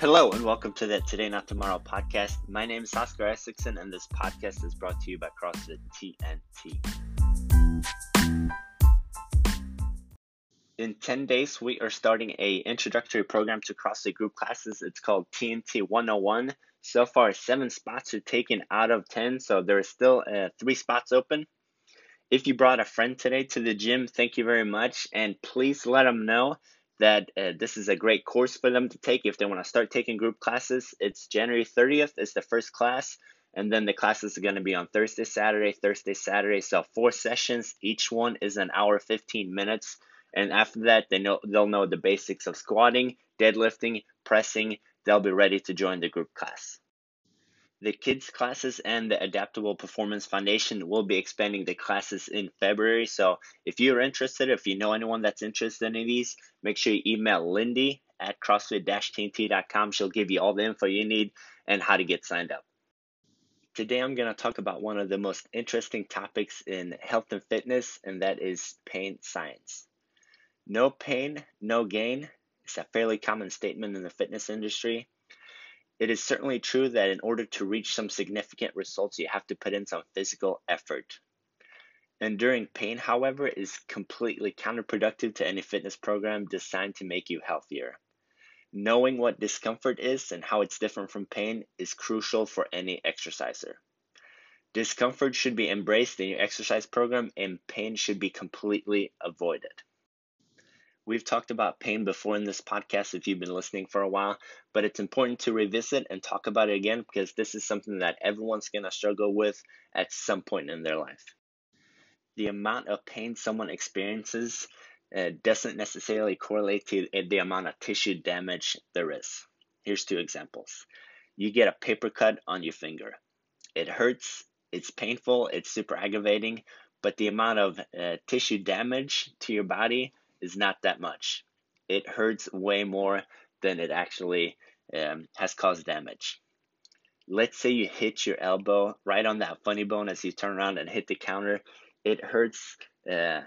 Hello and welcome to the Today Not Tomorrow podcast. My name is Oscar Isaacson and this podcast is brought to you by CrossFit TNT. In 10 days, we are starting a introductory program to CrossFit group classes. It's called TNT 101. So far, seven spots are taken out of 10, so there are still uh, three spots open. If you brought a friend today to the gym, thank you very much, and please let them know that uh, this is a great course for them to take if they want to start taking group classes. It's January 30th is the first class, and then the classes are going to be on Thursday, Saturday, Thursday, Saturday. So four sessions. Each one is an hour 15 minutes, and after that, they know they'll know the basics of squatting, deadlifting, pressing. They'll be ready to join the group class. The kids classes and the Adaptable Performance Foundation will be expanding the classes in February. So if you're interested, if you know anyone that's interested in these, make sure you email Lindy at CrossFit-TNT.com. She'll give you all the info you need and how to get signed up. Today I'm going to talk about one of the most interesting topics in health and fitness, and that is pain science. No pain, no gain. It's a fairly common statement in the fitness industry. It is certainly true that in order to reach some significant results, you have to put in some physical effort. Enduring pain, however, is completely counterproductive to any fitness program designed to make you healthier. Knowing what discomfort is and how it's different from pain is crucial for any exerciser. Discomfort should be embraced in your exercise program, and pain should be completely avoided. We've talked about pain before in this podcast if you've been listening for a while, but it's important to revisit and talk about it again because this is something that everyone's going to struggle with at some point in their life. The amount of pain someone experiences uh, doesn't necessarily correlate to the amount of tissue damage there is. Here's two examples. You get a paper cut on your finger. It hurts, it's painful, it's super aggravating, but the amount of uh, tissue damage to your body is not that much. It hurts way more than it actually um, has caused damage. Let's say you hit your elbow right on that funny bone as you turn around and hit the counter. It hurts uh,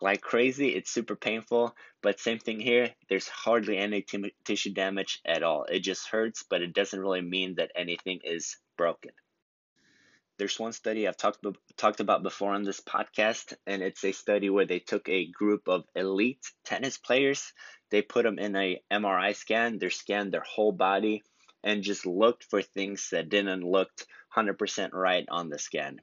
like crazy. It's super painful. But same thing here. There's hardly any t- tissue damage at all. It just hurts, but it doesn't really mean that anything is broken. There's one study I've talked talked about before on this podcast, and it's a study where they took a group of elite tennis players, they put them in a MRI scan, they scanned their whole body, and just looked for things that didn't look 100% right on the scan.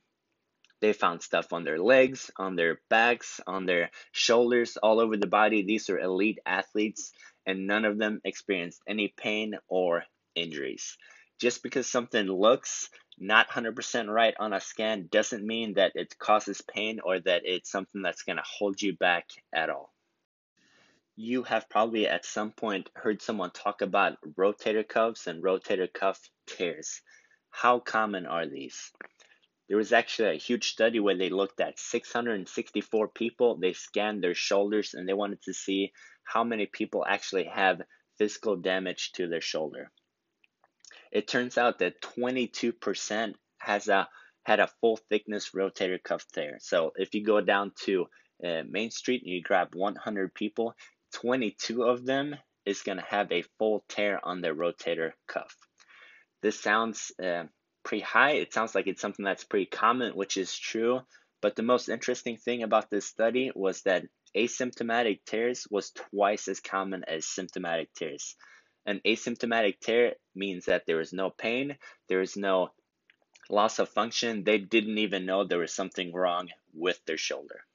They found stuff on their legs, on their backs, on their shoulders, all over the body. These are elite athletes, and none of them experienced any pain or injuries. Just because something looks not 100% right on a scan doesn't mean that it causes pain or that it's something that's going to hold you back at all. You have probably at some point heard someone talk about rotator cuffs and rotator cuff tears. How common are these? There was actually a huge study where they looked at 664 people. They scanned their shoulders and they wanted to see how many people actually have physical damage to their shoulder it turns out that 22% has a had a full thickness rotator cuff tear. So if you go down to uh, Main Street and you grab 100 people, 22 of them is going to have a full tear on their rotator cuff. This sounds uh, pretty high. It sounds like it's something that's pretty common, which is true. But the most interesting thing about this study was that asymptomatic tears was twice as common as symptomatic tears. An asymptomatic tear means that there is no pain, there is no loss of function. They didn't even know there was something wrong with their shoulder.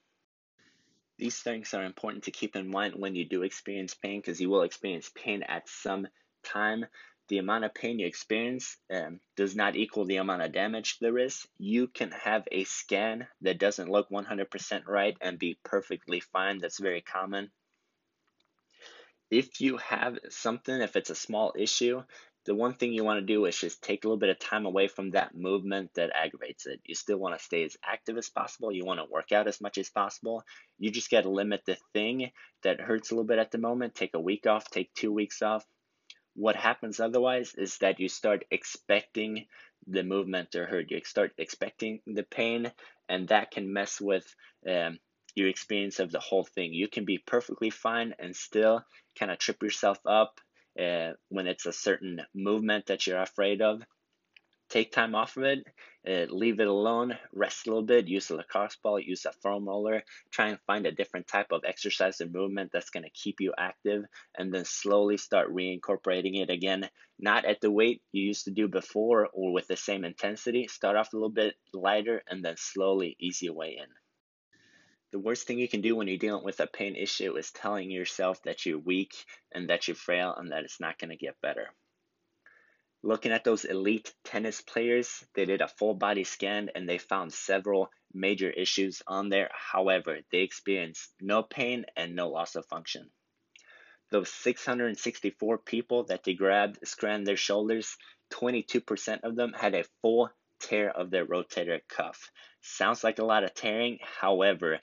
These things are important to keep in mind when you do experience pain because you will experience pain at some time. The amount of pain you experience um, does not equal the amount of damage there is. You can have a scan that doesn't look 100% right and be perfectly fine. That's very common if you have something, if it's a small issue, the one thing you want to do is just take a little bit of time away from that movement that aggravates it. You still want to stay as active as possible. You want to work out as much as possible. You just got to limit the thing that hurts a little bit at the moment. Take a week off, take two weeks off. What happens otherwise is that you start expecting the movement to hurt. You start expecting the pain, and that can mess with um, your experience of the whole thing. You can be perfectly fine and still kind of trip yourself up uh, when it's a certain movement that you're afraid of. Take time off of it, uh, leave it alone, rest a little bit, use a lacrosse ball, use a foam roller, try and find a different type of exercise and movement that's going to keep you active, and then slowly start reincorporating it again, not at the weight you used to do before or with the same intensity. Start off a little bit lighter and then slowly ease your way in. The worst thing you can do when you're dealing with a pain issue is telling yourself that you're weak and that you're frail and that it's not going to get better. Looking at those elite tennis players, they did a full body scan and they found several major issues on there. However, they experienced no pain and no loss of function. Those 664 people that they grabbed, scanned their shoulders, 22% of them had a full tear of their rotator cuff. Sounds like a lot of tearing. However,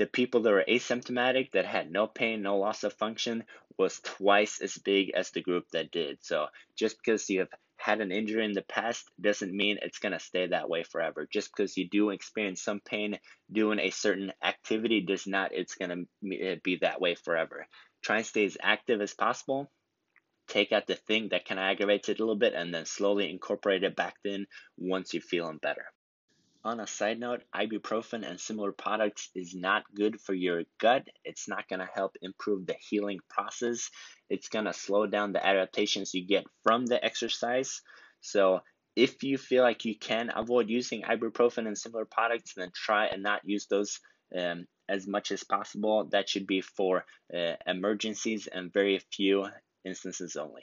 the people that were asymptomatic that had no pain, no loss of function was twice as big as the group that did. So just because you have had an injury in the past doesn't mean it's going to stay that way forever. Just because you do experience some pain doing a certain activity does not it's going to eh, be that way forever. Try and stay as active as possible. Take out the thing that kind of aggravates it a little bit and then slowly incorporate it back in once you're feeling better. On a side note, ibuprofen and similar products is not good for your gut. It's not going to help improve the healing process. It's going to slow down the adaptations you get from the exercise. So, if you feel like you can avoid using ibuprofen and similar products, then try and not use those um, as much as possible. That should be for uh, emergencies and very few instances only.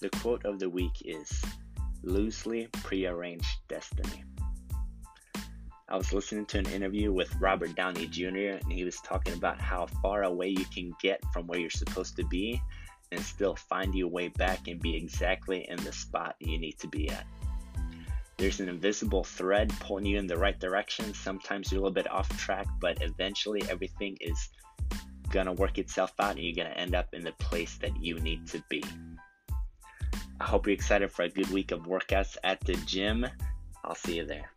The quote of the week is loosely prearranged destiny. I was listening to an interview with Robert Downey Jr., and he was talking about how far away you can get from where you're supposed to be and still find your way back and be exactly in the spot you need to be at. There's an invisible thread pulling you in the right direction. Sometimes you're a little bit off track, but eventually everything is gonna work itself out and you're gonna end up in the place that you need to be. I hope you're excited for a good week of workouts at the gym. I'll see you there.